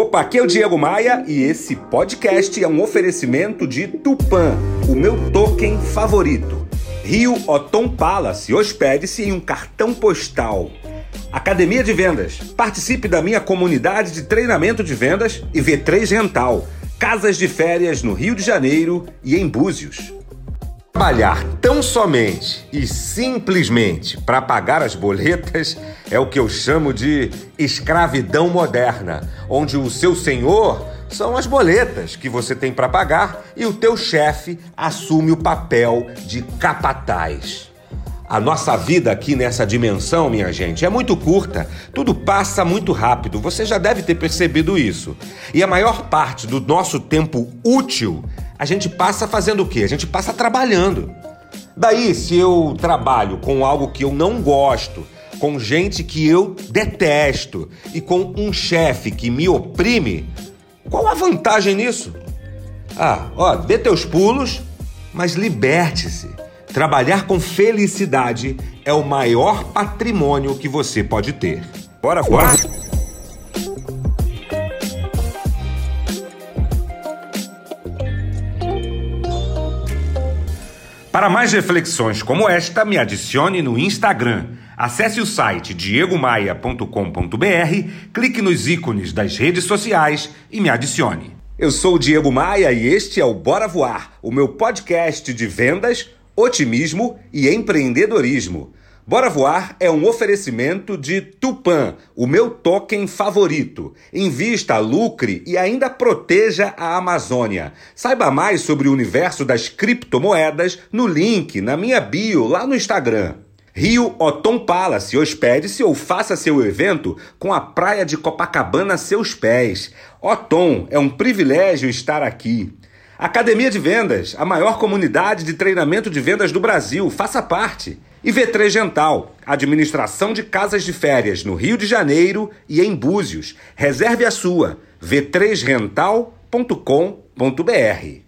Opa, aqui é o Diego Maia e esse podcast é um oferecimento de Tupan, o meu token favorito. Rio Otom Palace, hospede-se em um cartão postal. Academia de Vendas, participe da minha comunidade de treinamento de vendas e V3 Rental. Casas de férias no Rio de Janeiro e em Búzios. Trabalhar tão somente e simplesmente para pagar as boletas é o que eu chamo de escravidão moderna, onde o seu senhor são as boletas que você tem para pagar e o teu chefe assume o papel de capataz. A nossa vida aqui nessa dimensão, minha gente, é muito curta. Tudo passa muito rápido. Você já deve ter percebido isso. E a maior parte do nosso tempo útil a gente passa fazendo o quê? A gente passa trabalhando. Daí, se eu trabalho com algo que eu não gosto, com gente que eu detesto e com um chefe que me oprime, qual a vantagem nisso? Ah, ó, dê teus pulos, mas liberte-se. Trabalhar com felicidade é o maior patrimônio que você pode ter. Bora, bora! Para mais reflexões como esta, me adicione no Instagram. Acesse o site diegomaia.com.br, clique nos ícones das redes sociais e me adicione. Eu sou o Diego Maia e este é o Bora Voar, o meu podcast de vendas, otimismo e empreendedorismo. Bora Voar é um oferecimento de Tupan, o meu token favorito. Invista, lucre e ainda proteja a Amazônia. Saiba mais sobre o universo das criptomoedas no link na minha bio lá no Instagram. Rio Otom Palace, hospede-se ou faça seu evento com a praia de Copacabana a seus pés. Otom, é um privilégio estar aqui. Academia de Vendas, a maior comunidade de treinamento de vendas do Brasil. Faça parte. E V3 Gental, administração de casas de férias no Rio de Janeiro e em Búzios. Reserve a sua. v3rental.com.br